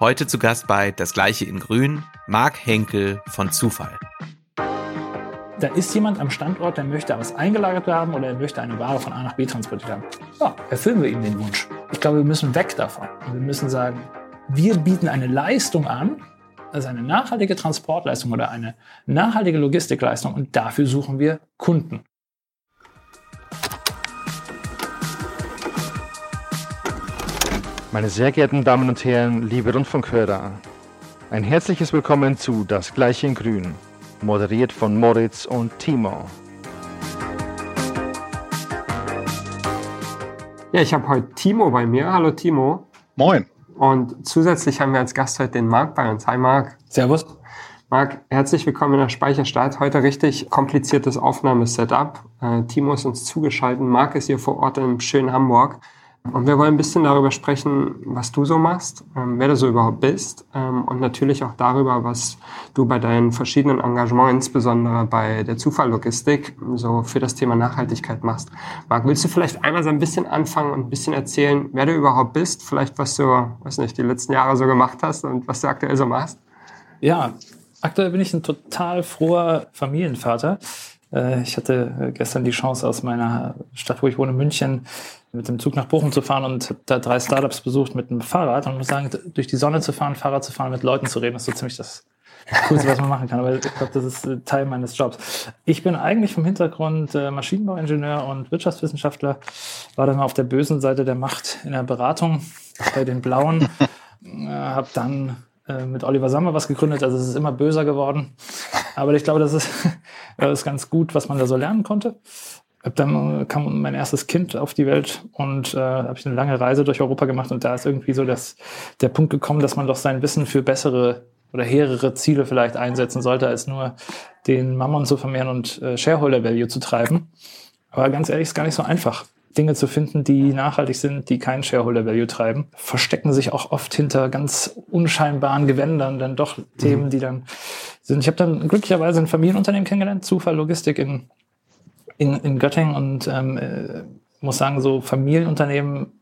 Heute zu Gast bei Das Gleiche in Grün, Marc Henkel von Zufall. Da ist jemand am Standort, der möchte was eingelagert haben oder er möchte eine Ware von A nach B transportiert haben. Ja, erfüllen wir ihm den Wunsch. Ich glaube, wir müssen weg davon. Wir müssen sagen, wir bieten eine Leistung an, also eine nachhaltige Transportleistung oder eine nachhaltige Logistikleistung und dafür suchen wir Kunden. Meine sehr geehrten Damen und Herren, liebe Rundfunkhörer, ein herzliches Willkommen zu Das Gleiche in Grün, moderiert von Moritz und Timo. Ja, ich habe heute Timo bei mir. Hallo Timo. Moin. Und zusätzlich haben wir als Gast heute den Marc bei uns. Hi Marc. Servus. Marc, herzlich willkommen in der Speicherstadt. Heute richtig kompliziertes Aufnahmesetup. Äh, Timo ist uns zugeschaltet. Marc ist hier vor Ort in schönen Hamburg. Und wir wollen ein bisschen darüber sprechen, was du so machst, ähm, wer du so überhaupt bist ähm, und natürlich auch darüber, was du bei deinen verschiedenen Engagements, insbesondere bei der Zufalllogistik, so für das Thema Nachhaltigkeit machst. Marc, willst du vielleicht einmal so ein bisschen anfangen und ein bisschen erzählen, wer du überhaupt bist, vielleicht was du, weiß nicht, die letzten Jahre so gemacht hast und was du aktuell so machst? Ja, aktuell bin ich ein total froher Familienvater. Äh, ich hatte äh, gestern die Chance, aus meiner Stadt, wo ich wohne, München, mit dem Zug nach Bochum zu fahren und da drei Startups besucht mit einem Fahrrad und muss sagen, durch die Sonne zu fahren, Fahrrad zu fahren, mit Leuten zu reden, ist so ziemlich das Coolste, was man machen kann. Aber ich glaube, das ist äh, Teil meines Jobs. Ich bin eigentlich vom Hintergrund Maschinenbauingenieur und Wirtschaftswissenschaftler, war dann auf der bösen Seite der Macht in der Beratung bei den Blauen, habe dann mit Oliver Sammer was gegründet, also es ist immer böser geworden. Aber ich glaube, das ist, das ist ganz gut, was man da so lernen konnte. Dann kam mein erstes Kind auf die Welt und äh, habe ich eine lange Reise durch Europa gemacht und da ist irgendwie so das, der Punkt gekommen, dass man doch sein Wissen für bessere oder hehrere Ziele vielleicht einsetzen sollte, als nur den Mammon zu vermehren und äh, Shareholder Value zu treiben. Aber ganz ehrlich, ist gar nicht so einfach. Dinge zu finden, die nachhaltig sind, die keinen Shareholder Value treiben, verstecken sich auch oft hinter ganz unscheinbaren Gewändern dann doch Themen, mhm. die dann sind. Ich habe dann glücklicherweise ein Familienunternehmen kennengelernt, Zufall Logistik in, in, in Göttingen und ähm, äh, muss sagen, so Familienunternehmen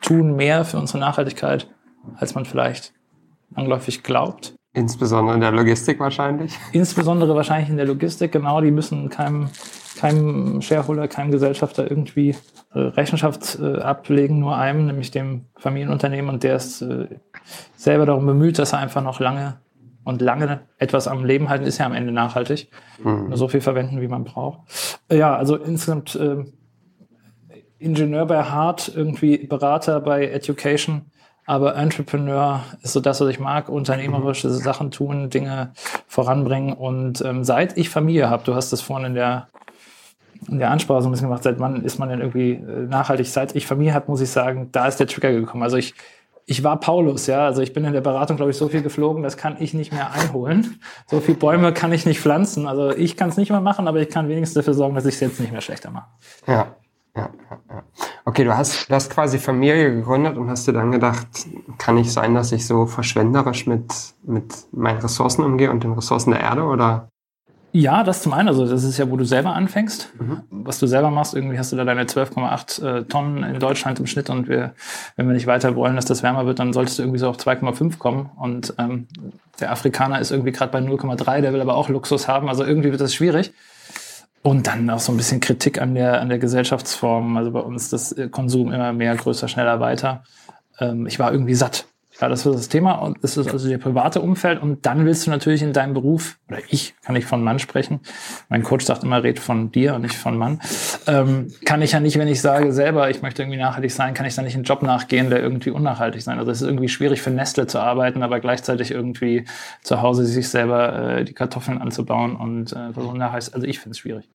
tun mehr für unsere Nachhaltigkeit, als man vielleicht langläufig glaubt. Insbesondere in der Logistik wahrscheinlich. Insbesondere wahrscheinlich in der Logistik, genau. Die müssen keinem, keinem Shareholder, keinem Gesellschafter irgendwie äh, Rechenschaft äh, ablegen, nur einem, nämlich dem Familienunternehmen. Und der ist äh, selber darum bemüht, dass er einfach noch lange und lange etwas am Leben halten, ist ja am Ende nachhaltig. Mhm. Nur so viel verwenden, wie man braucht. Ja, also insgesamt äh, Ingenieur bei Hart, irgendwie Berater bei Education aber Entrepreneur ist so das, was ich mag, unternehmerische Sachen tun, Dinge voranbringen. Und ähm, seit ich Familie habe, du hast das vorhin in der, in der Ansprache so ein bisschen gemacht, seit wann ist man denn irgendwie äh, nachhaltig? Seit ich Familie habe, muss ich sagen, da ist der Trigger gekommen. Also ich, ich war Paulus, ja. Also ich bin in der Beratung, glaube ich, so viel geflogen, das kann ich nicht mehr einholen. So viele Bäume kann ich nicht pflanzen. Also ich kann es nicht mehr machen, aber ich kann wenigstens dafür sorgen, dass ich es jetzt nicht mehr schlechter mache. Ja, ja, ja, ja. Okay, du hast, du hast quasi Familie gegründet und hast dir dann gedacht, kann nicht sein, dass ich so verschwenderisch mit, mit meinen Ressourcen umgehe und den Ressourcen der Erde oder? Ja, das zum einen. Also das ist ja, wo du selber anfängst. Mhm. Was du selber machst, irgendwie hast du da deine 12,8 äh, Tonnen in Deutschland im Schnitt und wir, wenn wir nicht weiter wollen, dass das wärmer wird, dann solltest du irgendwie so auf 2,5 kommen. Und ähm, der Afrikaner ist irgendwie gerade bei 0,3, der will aber auch Luxus haben. Also irgendwie wird das schwierig. Und dann auch so ein bisschen Kritik an der, an der Gesellschaftsform. Also bei uns das Konsum immer mehr, größer, schneller, weiter. Ähm, ich war irgendwie satt. Ja, das ist das Thema und das ist also der private Umfeld. Und dann willst du natürlich in deinem Beruf, oder ich kann nicht von Mann sprechen. Mein Coach sagt immer, red von dir und nicht von Mann. Ähm, kann ich ja nicht, wenn ich sage selber, ich möchte irgendwie nachhaltig sein, kann ich dann nicht einen Job nachgehen, der irgendwie unnachhaltig sein. Also es ist irgendwie schwierig für Nestle zu arbeiten, aber gleichzeitig irgendwie zu Hause sich selber äh, die Kartoffeln anzubauen und äh, versuchen nachhaltig. Also ich finde es schwierig.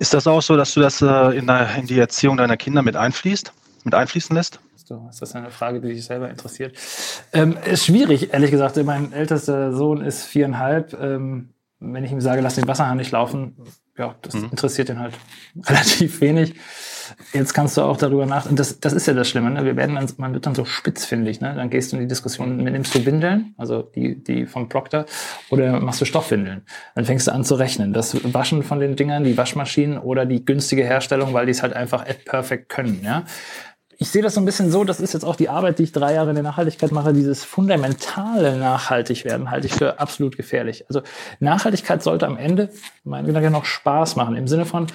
Ist das auch so, dass du das äh, in, der, in die Erziehung deiner Kinder mit einfließt, mit einfließen lässt? Ist das eine Frage, die dich selber interessiert? Ähm, ist schwierig, ehrlich gesagt. Mein ältester Sohn ist viereinhalb. Ähm, wenn ich ihm sage, lass den Wasserhahn nicht laufen, ja, das mhm. interessiert ihn halt relativ wenig. Jetzt kannst du auch darüber nachdenken. Das, das ist ja das Schlimme. Ne? Wir werden dann, man wird dann so spitzfindig. Ne? Dann gehst du in die Diskussion, nimmst du Windeln, also die, die vom Proctor, oder machst du Stoffwindeln? Dann fängst du an zu rechnen. Das Waschen von den Dingern, die Waschmaschinen oder die günstige Herstellung, weil die es halt einfach at perfect können. Ja? Ich sehe das so ein bisschen so, das ist jetzt auch die Arbeit, die ich drei Jahre in der Nachhaltigkeit mache, dieses fundamentale nachhaltig werden, halte ich für absolut gefährlich. Also Nachhaltigkeit sollte am Ende, mein Gedanke, noch Spaß machen, im Sinne von,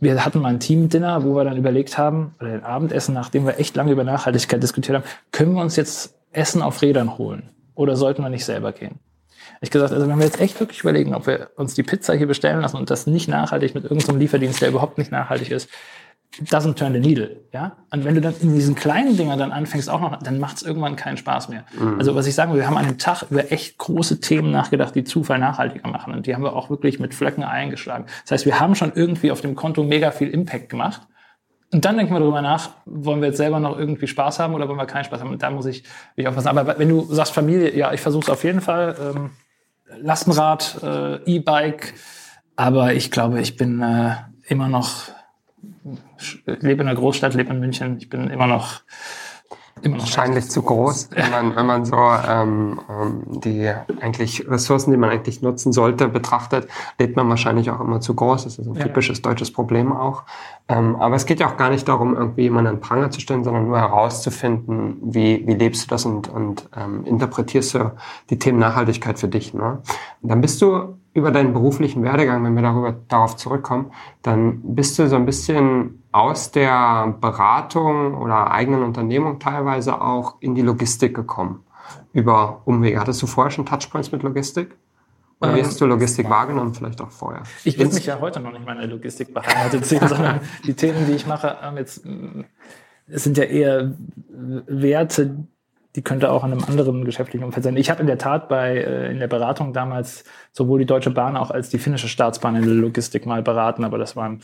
wir hatten mal ein Team-Dinner, wo wir dann überlegt haben, oder ein Abendessen, nachdem wir echt lange über Nachhaltigkeit diskutiert haben, können wir uns jetzt Essen auf Rädern holen? Oder sollten wir nicht selber gehen? Ich gesagt, also wenn wir jetzt echt wirklich überlegen, ob wir uns die Pizza hier bestellen lassen und das nicht nachhaltig mit irgendeinem Lieferdienst, der überhaupt nicht nachhaltig ist, doesn't turn the needle, ja. Und wenn du dann in diesen kleinen Dingern dann anfängst auch noch, dann macht es irgendwann keinen Spaß mehr. Mhm. Also was ich sagen will, wir haben an dem Tag über echt große Themen nachgedacht, die Zufall nachhaltiger machen und die haben wir auch wirklich mit Flöcken eingeschlagen. Das heißt, wir haben schon irgendwie auf dem Konto mega viel Impact gemacht. Und dann denken wir darüber nach, wollen wir jetzt selber noch irgendwie Spaß haben oder wollen wir keinen Spaß haben? Und da muss ich mich aufpassen. Aber wenn du sagst Familie, ja, ich versuche es auf jeden Fall. Ähm, Lastenrad, äh, E-Bike. Aber ich glaube, ich bin äh, immer noch lebe in der Großstadt, lebe in München. Ich bin immer noch immer noch wahrscheinlich zu groß, wenn man, wenn man so ähm, ähm, die eigentlich Ressourcen, die man eigentlich nutzen sollte, betrachtet, lebt man wahrscheinlich auch immer zu groß. Das ist ein typisches deutsches Problem auch. Ähm, aber es geht ja auch gar nicht darum, irgendwie jemanden an Pranger zu stellen, sondern nur herauszufinden, wie, wie lebst du das und, und ähm, interpretierst du die Themen Nachhaltigkeit für dich. Ne? Und dann bist du über deinen beruflichen Werdegang, wenn wir darüber, darauf zurückkommen, dann bist du so ein bisschen aus der Beratung oder eigenen Unternehmung teilweise auch in die Logistik gekommen. Über Umwege. Hattest du vorher schon Touchpoints mit Logistik? Oder wie ähm, hast du Logistik wahrgenommen, vielleicht auch vorher? Ich will mich ja heute noch nicht meine Logistik beheimatet sehen, sondern die Themen, die ich mache, haben jetzt, es sind ja eher Werte, die könnte auch in einem anderen geschäftlichen Umfeld sein. Ich habe in der Tat bei äh, in der Beratung damals sowohl die Deutsche Bahn auch als die finnische Staatsbahn in der Logistik mal beraten, aber das waren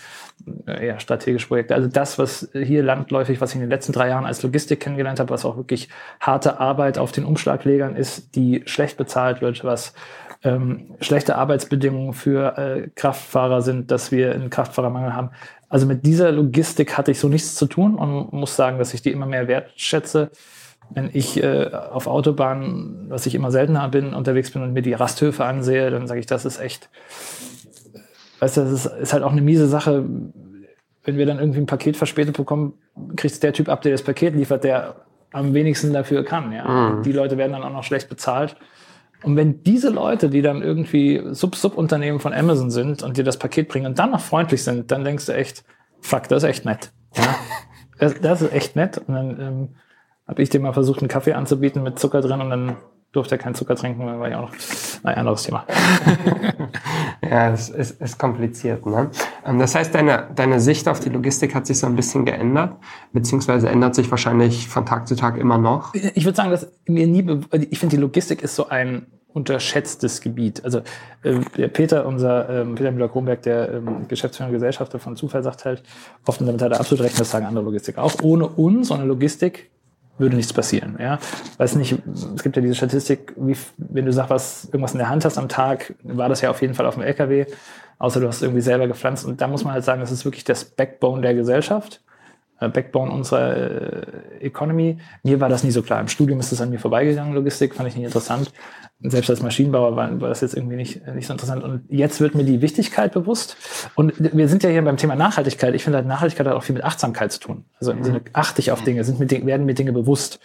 äh, eher strategische Projekte. Also das, was hier landläufig, was ich in den letzten drei Jahren als Logistik kennengelernt habe, was auch wirklich harte Arbeit auf den Umschlaglegern ist, die schlecht bezahlt wird, was ähm, schlechte Arbeitsbedingungen für äh, Kraftfahrer sind, dass wir einen Kraftfahrermangel haben. Also mit dieser Logistik hatte ich so nichts zu tun und muss sagen, dass ich die immer mehr wertschätze wenn ich äh, auf Autobahnen, was ich immer seltener bin, unterwegs bin und mir die Rasthöfe ansehe, dann sage ich, das ist echt, weißt du, das ist, ist, halt auch eine miese Sache. Wenn wir dann irgendwie ein Paket verspätet bekommen, kriegt der Typ ab, der das Paket liefert, der am wenigsten dafür kann. Ja? Mhm. Die Leute werden dann auch noch schlecht bezahlt. Und wenn diese Leute, die dann irgendwie Sub-Sub-Unternehmen von Amazon sind und dir das Paket bringen und dann noch freundlich sind, dann denkst du echt, fuck, das ist echt nett. Ja? Das, das ist echt nett. Und dann ähm, habe ich dem mal versucht, einen Kaffee anzubieten mit Zucker drin und dann durfte er keinen Zucker trinken, weil war ja auch noch ein anderes Thema. ja, es ist, ist kompliziert. Ne? Ähm, das heißt, deine, deine Sicht auf die Logistik hat sich so ein bisschen geändert, beziehungsweise ändert sich wahrscheinlich von Tag zu Tag immer noch. Ich würde sagen, dass mir nie, ich finde, die Logistik ist so ein unterschätztes Gebiet. Also äh, der Peter, unser ähm, Peter Müller-Kronberg, der ähm, Geschäftsführer und Gesellschafter von Zufall, sagt halt, oft und damit hat er absolut recht, das sagen andere Logistik auch. Ohne uns, ohne Logistik, würde nichts passieren. Ja? Weiß nicht, es gibt ja diese Statistik, wie, wenn du sagst, was irgendwas in der Hand hast am Tag, war das ja auf jeden Fall auf dem LKW, außer du hast irgendwie selber gepflanzt. Und da muss man halt sagen, das ist wirklich das Backbone der Gesellschaft, Backbone unserer äh, Economy. Mir war das nie so klar. Im Studium ist es an mir vorbeigegangen, Logistik, fand ich nicht interessant. selbst als Maschinenbauer war, war das jetzt irgendwie nicht, nicht so interessant. Und jetzt wird mir die Wichtigkeit bewusst. Und wir sind ja hier beim Thema Nachhaltigkeit. Ich finde halt, Nachhaltigkeit hat auch viel mit Achtsamkeit zu tun. Also im Sinne, achte ich auf Dinge, sind mit, werden mir Dinge bewusst.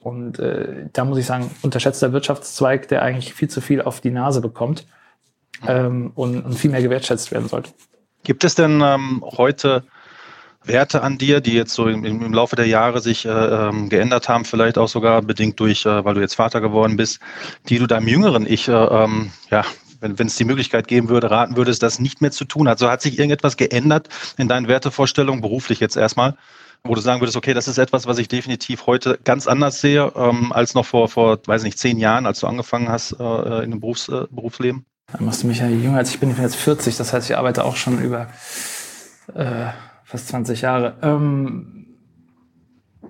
Und äh, da muss ich sagen, unterschätzter Wirtschaftszweig, der eigentlich viel zu viel auf die Nase bekommt ähm, und, und viel mehr gewertschätzt werden sollte. Gibt es denn ähm, heute Werte an dir, die jetzt so im, im Laufe der Jahre sich äh, ähm, geändert haben, vielleicht auch sogar bedingt durch, äh, weil du jetzt Vater geworden bist, die du deinem jüngeren Ich, äh, ähm, ja, wenn es die Möglichkeit geben würde, raten würdest, das nicht mehr zu tun? Also hat sich irgendetwas geändert in deinen Wertevorstellungen, beruflich jetzt erstmal, wo du sagen würdest, okay, das ist etwas, was ich definitiv heute ganz anders sehe, ähm, als noch vor, vor, weiß nicht, zehn Jahren, als du angefangen hast äh, in dem Berufs, äh, Berufsleben? Dann machst du mich ja jünger als ich bin. Ich bin jetzt 40, das heißt, ich arbeite auch schon über äh, fast 20 Jahre. Ähm,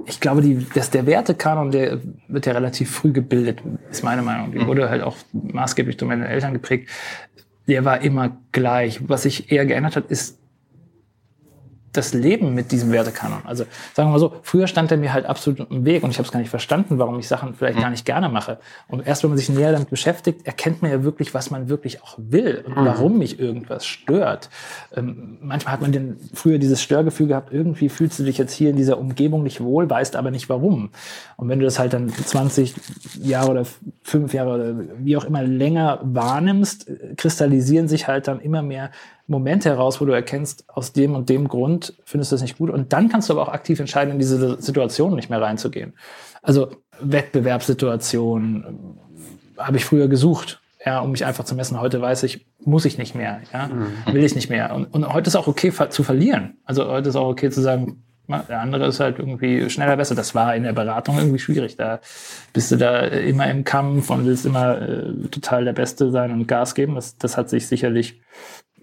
ich glaube, die, dass der Wertekanon, der wird ja relativ früh gebildet, ist meine Meinung. Die mhm. wurde halt auch maßgeblich durch meine Eltern geprägt. Der war immer gleich. Was sich eher geändert hat, ist das Leben mit diesem Wertekanon. Also sagen wir mal so, früher stand er mir halt absolut im Weg und ich habe es gar nicht verstanden, warum ich Sachen vielleicht gar nicht gerne mache. Und erst wenn man sich näher damit beschäftigt, erkennt man ja wirklich, was man wirklich auch will und mhm. warum mich irgendwas stört. Ähm, manchmal hat man den, früher dieses Störgefühl gehabt, irgendwie fühlst du dich jetzt hier in dieser Umgebung nicht wohl, weißt aber nicht warum. Und wenn du das halt dann 20 Jahre oder fünf Jahre oder wie auch immer länger wahrnimmst, kristallisieren sich halt dann immer mehr Momente heraus, wo du erkennst, aus dem und dem Grund findest du das nicht gut. Und dann kannst du aber auch aktiv entscheiden, in diese Situation nicht mehr reinzugehen. Also Wettbewerbssituation äh, habe ich früher gesucht, ja, um mich einfach zu messen. Heute weiß ich, muss ich nicht mehr, ja, mhm. will ich nicht mehr. Und, und heute ist auch okay zu verlieren. Also heute ist auch okay zu sagen, der andere ist halt irgendwie schneller besser. Das war in der Beratung irgendwie schwierig. Da bist du da immer im Kampf und willst immer äh, total der Beste sein und Gas geben. Das, das hat sich sicherlich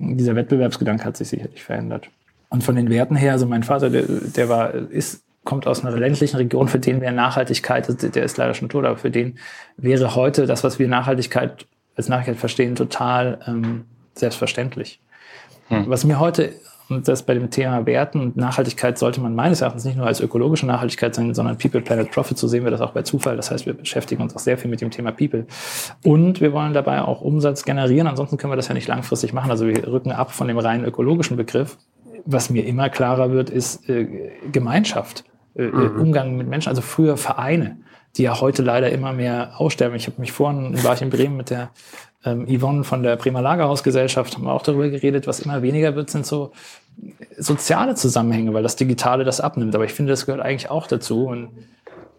dieser Wettbewerbsgedanke hat sich sicherlich verändert. Und von den Werten her, also mein Vater, der, der war, ist, kommt aus einer ländlichen Region, für den wäre Nachhaltigkeit, der ist leider schon tot, aber für den wäre heute das, was wir Nachhaltigkeit als Nachhaltigkeit verstehen, total ähm, selbstverständlich. Hm. Was mir heute und das bei dem Thema Werten und Nachhaltigkeit sollte man meines Erachtens nicht nur als ökologische Nachhaltigkeit sehen, sondern People, Planet, Profit. So sehen wir das auch bei Zufall. Das heißt, wir beschäftigen uns auch sehr viel mit dem Thema People. Und wir wollen dabei auch Umsatz generieren. Ansonsten können wir das ja nicht langfristig machen. Also wir rücken ab von dem rein ökologischen Begriff. Was mir immer klarer wird, ist äh, Gemeinschaft, äh, äh mhm. Umgang mit Menschen. Also früher Vereine die ja heute leider immer mehr aussterben. Ich habe mich vorhin, war ich in Bremen mit der ähm, Yvonne von der Bremer Lagerhausgesellschaft, haben wir auch darüber geredet, was immer weniger wird, sind so soziale Zusammenhänge, weil das Digitale das abnimmt. Aber ich finde, das gehört eigentlich auch dazu. Und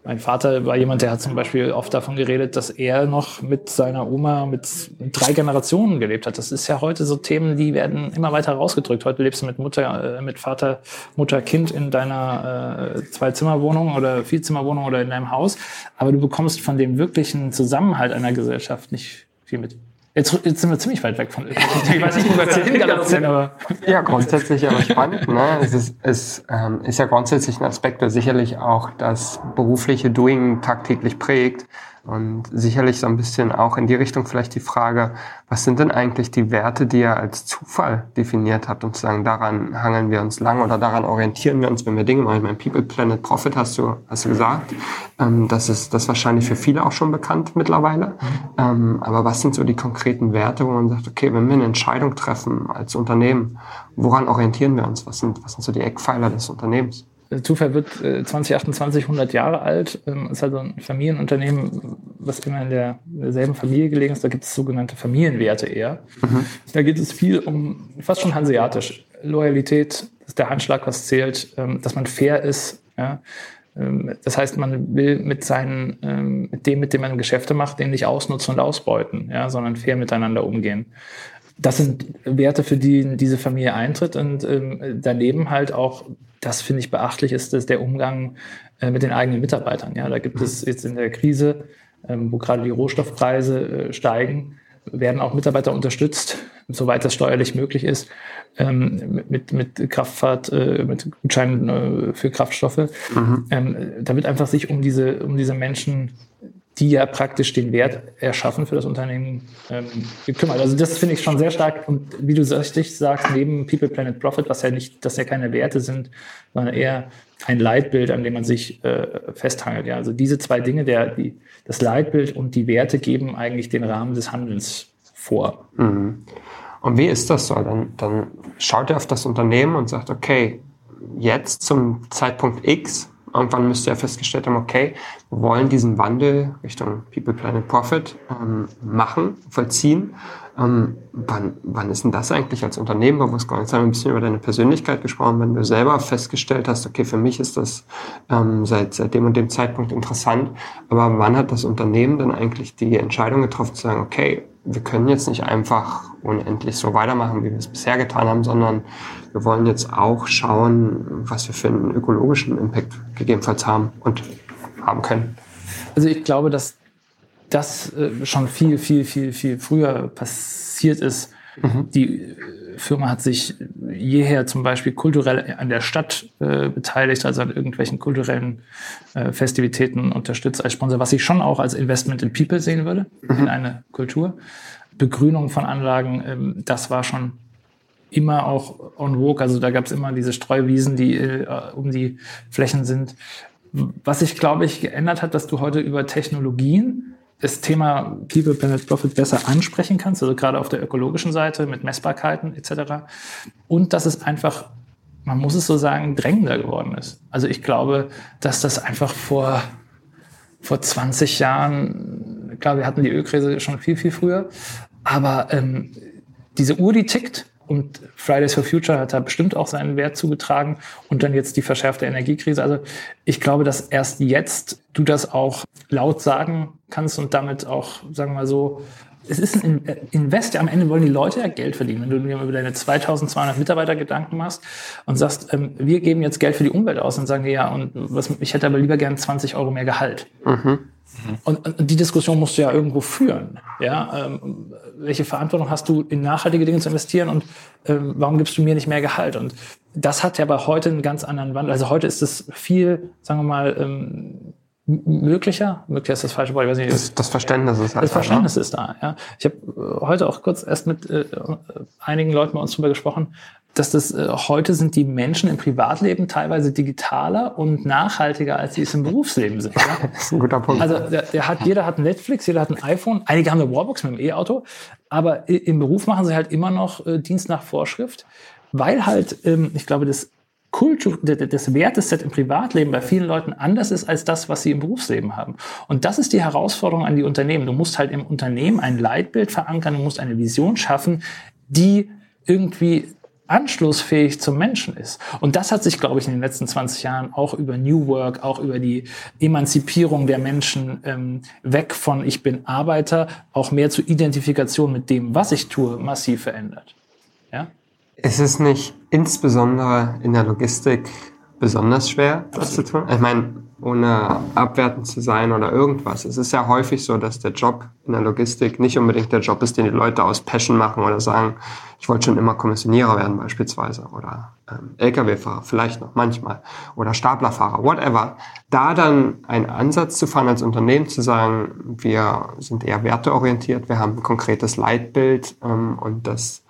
mein Vater war jemand, der hat zum Beispiel oft davon geredet, dass er noch mit seiner Oma mit drei Generationen gelebt hat. Das ist ja heute so Themen, die werden immer weiter rausgedrückt. Heute lebst du mit Mutter, äh, mit Vater, Mutter, Kind in deiner äh, Zwei-Zimmer-Wohnung oder Vier-Zimmer-Wohnung oder in deinem Haus. Aber du bekommst von dem wirklichen Zusammenhalt einer Gesellschaft nicht viel mit. Jetzt, jetzt sind wir ziemlich weit weg von. Ich weiß nicht, wo wir jetzt hingelassen aber. Ja, grundsätzlich aber spannend. Ne? Es, ist, es ähm, ist ja grundsätzlich ein Aspekt, der sicherlich auch das berufliche Doing tagtäglich prägt. Und sicherlich so ein bisschen auch in die Richtung vielleicht die Frage, was sind denn eigentlich die Werte, die ihr als Zufall definiert habt, um zu sagen, daran hangeln wir uns lang oder daran orientieren wir uns, wenn wir Dinge machen. Ich meine, People, Planet, Profit hast du, hast du gesagt. Ähm, das ist das ist wahrscheinlich für viele auch schon bekannt mittlerweile. Ähm, aber was sind so die konkreten Werte, wo man sagt, okay, wenn wir eine Entscheidung treffen als Unternehmen, woran orientieren wir uns? Was sind, was sind so die Eckpfeiler des Unternehmens? Zufall wird äh, 2028 100 Jahre alt. Ähm, ist also ein Familienunternehmen, was immer in der, derselben Familie gelegen ist. Da gibt es sogenannte Familienwerte eher. Mhm. Da geht es viel um, fast schon hanseatisch, Loyalität, ist der Handschlag, was zählt, ähm, dass man fair ist. Ja? Ähm, das heißt, man will mit seinen, mit dem, mit dem man Geschäfte macht, den nicht ausnutzen und ausbeuten, ja, sondern fair miteinander umgehen das sind Werte, für die diese Familie eintritt und ähm, daneben halt auch, das finde ich beachtlich, ist dass der Umgang äh, mit den eigenen Mitarbeitern. Ja, da gibt es jetzt in der Krise, ähm, wo gerade die Rohstoffpreise äh, steigen, werden auch Mitarbeiter unterstützt, soweit das steuerlich möglich ist, ähm, mit, mit Kraftfahrt, äh, mit Gutscheinen äh, für Kraftstoffe. Mhm. Ähm, da wird einfach sich um diese, um diese Menschen die ja praktisch den Wert erschaffen für das Unternehmen ähm, gekümmert. Also das finde ich schon sehr stark und wie du richtig sagst, neben People, Planet, Profit, was ja nicht, dass ja keine Werte sind, sondern eher ein Leitbild, an dem man sich äh, festhangelt. Ja, also diese zwei Dinge, der, die, das Leitbild und die Werte geben eigentlich den Rahmen des Handelns vor. Mhm. Und wie ist das so? Dann, dann schaut ihr auf das Unternehmen und sagt, okay, jetzt zum Zeitpunkt X irgendwann müsste er festgestellt haben, okay, wir wollen diesen Wandel Richtung People, Planet, Profit ähm, machen, vollziehen. Ähm, wann, wann ist denn das eigentlich als Unternehmen bewusst geworden? Jetzt haben wir ein bisschen über deine Persönlichkeit gesprochen, wenn du selber festgestellt hast, okay, für mich ist das ähm, seit, seit dem und dem Zeitpunkt interessant, aber wann hat das Unternehmen dann eigentlich die Entscheidung getroffen zu sagen, okay, wir können jetzt nicht einfach unendlich so weitermachen, wie wir es bisher getan haben, sondern wir wollen jetzt auch schauen, was wir für einen ökologischen Impact gegebenenfalls haben und haben können. Also ich glaube, dass das äh, schon viel, viel, viel, viel früher passiert ist. Mhm. Die äh, Firma hat sich jeher zum Beispiel kulturell an der Stadt äh, beteiligt, also an irgendwelchen kulturellen äh, Festivitäten unterstützt als Sponsor, was ich schon auch als Investment in People sehen würde, mhm. in eine Kultur. Begrünung von Anlagen, ähm, das war schon immer auch on vogue. Also da gab es immer diese Streuwiesen, die äh, um die Flächen sind. Was sich, glaube ich, geändert hat, dass du heute über Technologien das Thema People, Planet, Profit besser ansprechen kannst, also gerade auf der ökologischen Seite mit Messbarkeiten etc. Und dass es einfach, man muss es so sagen, drängender geworden ist. Also ich glaube, dass das einfach vor, vor 20 Jahren, klar, wir hatten die Ölkrise schon viel, viel früher, aber ähm, diese Uhr, die tickt, und Fridays for Future hat da bestimmt auch seinen Wert zugetragen und dann jetzt die verschärfte Energiekrise. Also ich glaube, dass erst jetzt du das auch laut sagen kannst und damit auch, sagen wir mal so, es ist ein Invest, am Ende wollen die Leute ja Geld verdienen. Wenn du dir über deine 2200 Mitarbeiter Gedanken machst und sagst, ähm, wir geben jetzt Geld für die Umwelt aus, dann sagen ja, und was, ich hätte aber lieber gern 20 Euro mehr Gehalt. Mhm. Und, und, die Diskussion musst du ja irgendwo führen. Ja? Ähm, welche Verantwortung hast du, in nachhaltige Dinge zu investieren und ähm, warum gibst du mir nicht mehr Gehalt? Und das hat ja aber heute einen ganz anderen Wandel. Also heute ist es viel, sagen wir mal, ähm, möglicher, möglicher ist das falsche Wort, ich weiß nicht. Das, das Verständnis ist halt Das Verständnis da, ist da, ja. Ich habe heute auch kurz erst mit äh, einigen Leuten bei uns drüber gesprochen, dass das äh, heute sind die Menschen im Privatleben teilweise digitaler und nachhaltiger, als sie es im Berufsleben sind. Ja? das ist ein guter Punkt. Also der, der hat, jeder hat ein Netflix, jeder hat ein iPhone, einige haben eine Warbox mit dem E-Auto, aber im Beruf machen sie halt immer noch äh, Dienst nach Vorschrift, weil halt, ähm, ich glaube, das Kultur, das Werteset im Privatleben bei vielen Leuten anders ist als das, was sie im Berufsleben haben. Und das ist die Herausforderung an die Unternehmen. Du musst halt im Unternehmen ein Leitbild verankern, du musst eine Vision schaffen, die irgendwie anschlussfähig zum Menschen ist. Und das hat sich, glaube ich, in den letzten 20 Jahren auch über New Work, auch über die Emanzipierung der Menschen ähm, weg von ich bin Arbeiter, auch mehr zur Identifikation mit dem, was ich tue, massiv verändert. Ja? Ist es nicht insbesondere in der Logistik besonders schwer, das zu tun? Ich meine, ohne abwertend zu sein oder irgendwas. Es ist ja häufig so, dass der Job in der Logistik nicht unbedingt der Job ist, den die Leute aus Passion machen oder sagen, ich wollte schon immer Kommissionierer werden beispielsweise oder ähm, Lkw-Fahrer, vielleicht noch manchmal oder Staplerfahrer, whatever. Da dann einen Ansatz zu fahren als Unternehmen, zu sagen, wir sind eher werteorientiert, wir haben ein konkretes Leitbild ähm, und das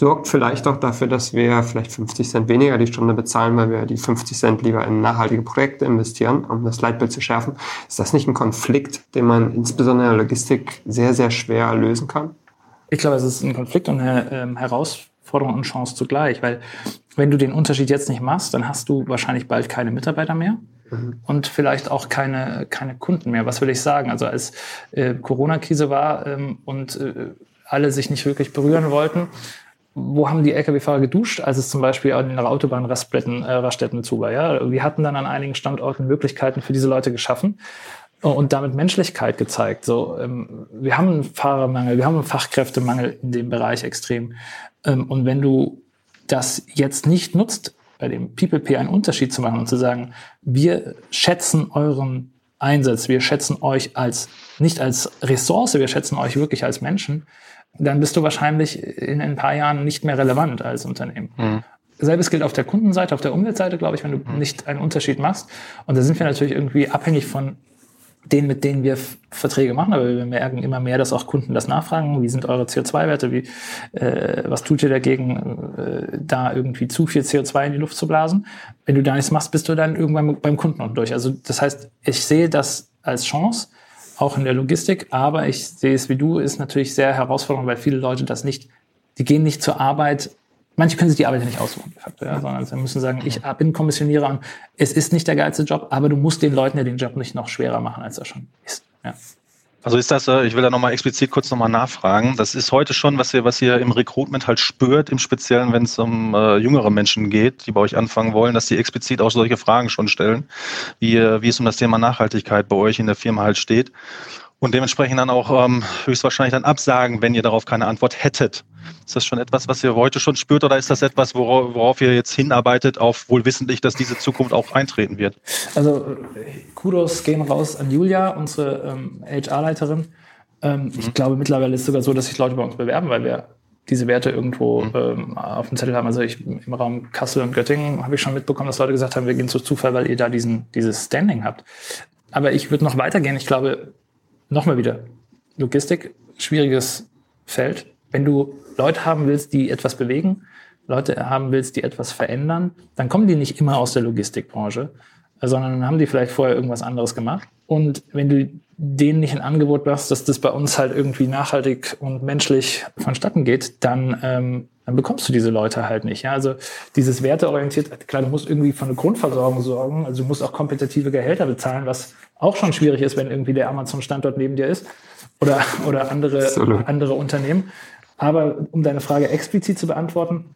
sorgt vielleicht auch dafür, dass wir vielleicht 50 Cent weniger die Stunde bezahlen, weil wir die 50 Cent lieber in nachhaltige Projekte investieren, um das Leitbild zu schärfen. Ist das nicht ein Konflikt, den man insbesondere in der Logistik sehr, sehr schwer lösen kann? Ich glaube, es ist ein Konflikt und eine ähm, Herausforderung und Chance zugleich, weil wenn du den Unterschied jetzt nicht machst, dann hast du wahrscheinlich bald keine Mitarbeiter mehr mhm. und vielleicht auch keine, keine Kunden mehr. Was will ich sagen? Also als äh, Corona-Krise war ähm, und äh, alle sich nicht wirklich berühren wollten, wo haben die Lkw-Fahrer geduscht, als es zum Beispiel an den Autobahnraststätten äh, zu war. Ja? Wir hatten dann an einigen Standorten Möglichkeiten für diese Leute geschaffen und damit Menschlichkeit gezeigt. So, ähm, wir haben einen Fahrermangel, wir haben einen Fachkräftemangel in dem Bereich extrem. Ähm, und wenn du das jetzt nicht nutzt, bei dem PeopleP einen Unterschied zu machen und zu sagen, wir schätzen euren Einsatz, wir schätzen euch als nicht als Ressource, wir schätzen euch wirklich als Menschen, dann bist du wahrscheinlich in ein paar Jahren nicht mehr relevant als Unternehmen. Mhm. Selbes gilt auf der Kundenseite, auf der Umweltseite, glaube ich, wenn du mhm. nicht einen Unterschied machst. Und da sind wir natürlich irgendwie abhängig von denen, mit denen wir Verträge machen, aber wir merken immer mehr, dass auch Kunden das nachfragen. Wie sind eure CO2-Werte? Wie, äh, was tut ihr dagegen, äh, da irgendwie zu viel CO2 in die Luft zu blasen? Wenn du da nichts machst, bist du dann irgendwann beim Kunden und durch. Also das heißt, ich sehe das als Chance, auch in der Logistik. Aber ich sehe es wie du, ist natürlich sehr herausfordernd, weil viele Leute das nicht, die gehen nicht zur Arbeit. Manche können sich die Arbeit ja nicht aussuchen, de facto, ja, sondern sie müssen sagen, ich bin Kommissionierer und es ist nicht der geilste Job, aber du musst den Leuten ja den Job nicht noch schwerer machen, als er schon ist. Ja. Also ist das, äh, ich will da nochmal explizit kurz nochmal nachfragen. Das ist heute schon, was ihr, was ihr im Recruitment halt spürt, im Speziellen, wenn es um äh, jüngere Menschen geht, die bei euch anfangen wollen, dass sie explizit auch solche Fragen schon stellen, wie, äh, wie es um das Thema Nachhaltigkeit bei euch in der Firma halt steht und dementsprechend dann auch ähm, höchstwahrscheinlich dann absagen, wenn ihr darauf keine Antwort hättet. Ist das schon etwas, was ihr heute schon spürt oder ist das etwas, worauf, worauf ihr jetzt hinarbeitet, auf wohlwissentlich, dass diese Zukunft auch eintreten wird? Also Kudos gehen raus an Julia, unsere ähm, HR-Leiterin. Ähm, mhm. Ich glaube, mittlerweile ist es sogar so, dass sich Leute bei uns bewerben, weil wir diese Werte irgendwo mhm. ähm, auf dem Zettel haben. Also ich, im Raum Kassel und Göttingen habe ich schon mitbekommen, dass Leute gesagt haben, wir gehen zu Zufall, weil ihr da diesen, dieses Standing habt. Aber ich würde noch weitergehen. Ich glaube, nochmal wieder, Logistik, schwieriges Feld. Wenn du Leute haben willst, die etwas bewegen, Leute haben willst, die etwas verändern, dann kommen die nicht immer aus der Logistikbranche, sondern haben die vielleicht vorher irgendwas anderes gemacht. Und wenn du denen nicht ein Angebot machst, dass das bei uns halt irgendwie nachhaltig und menschlich vonstatten geht, dann, ähm, dann bekommst du diese Leute halt nicht. Ja? Also dieses werteorientiert, klar, du musst irgendwie von der Grundversorgung sorgen, also du musst auch kompetitive Gehälter bezahlen, was auch schon schwierig ist, wenn irgendwie der Amazon-Standort neben dir ist oder, oder andere, andere Unternehmen. Aber um deine Frage explizit zu beantworten,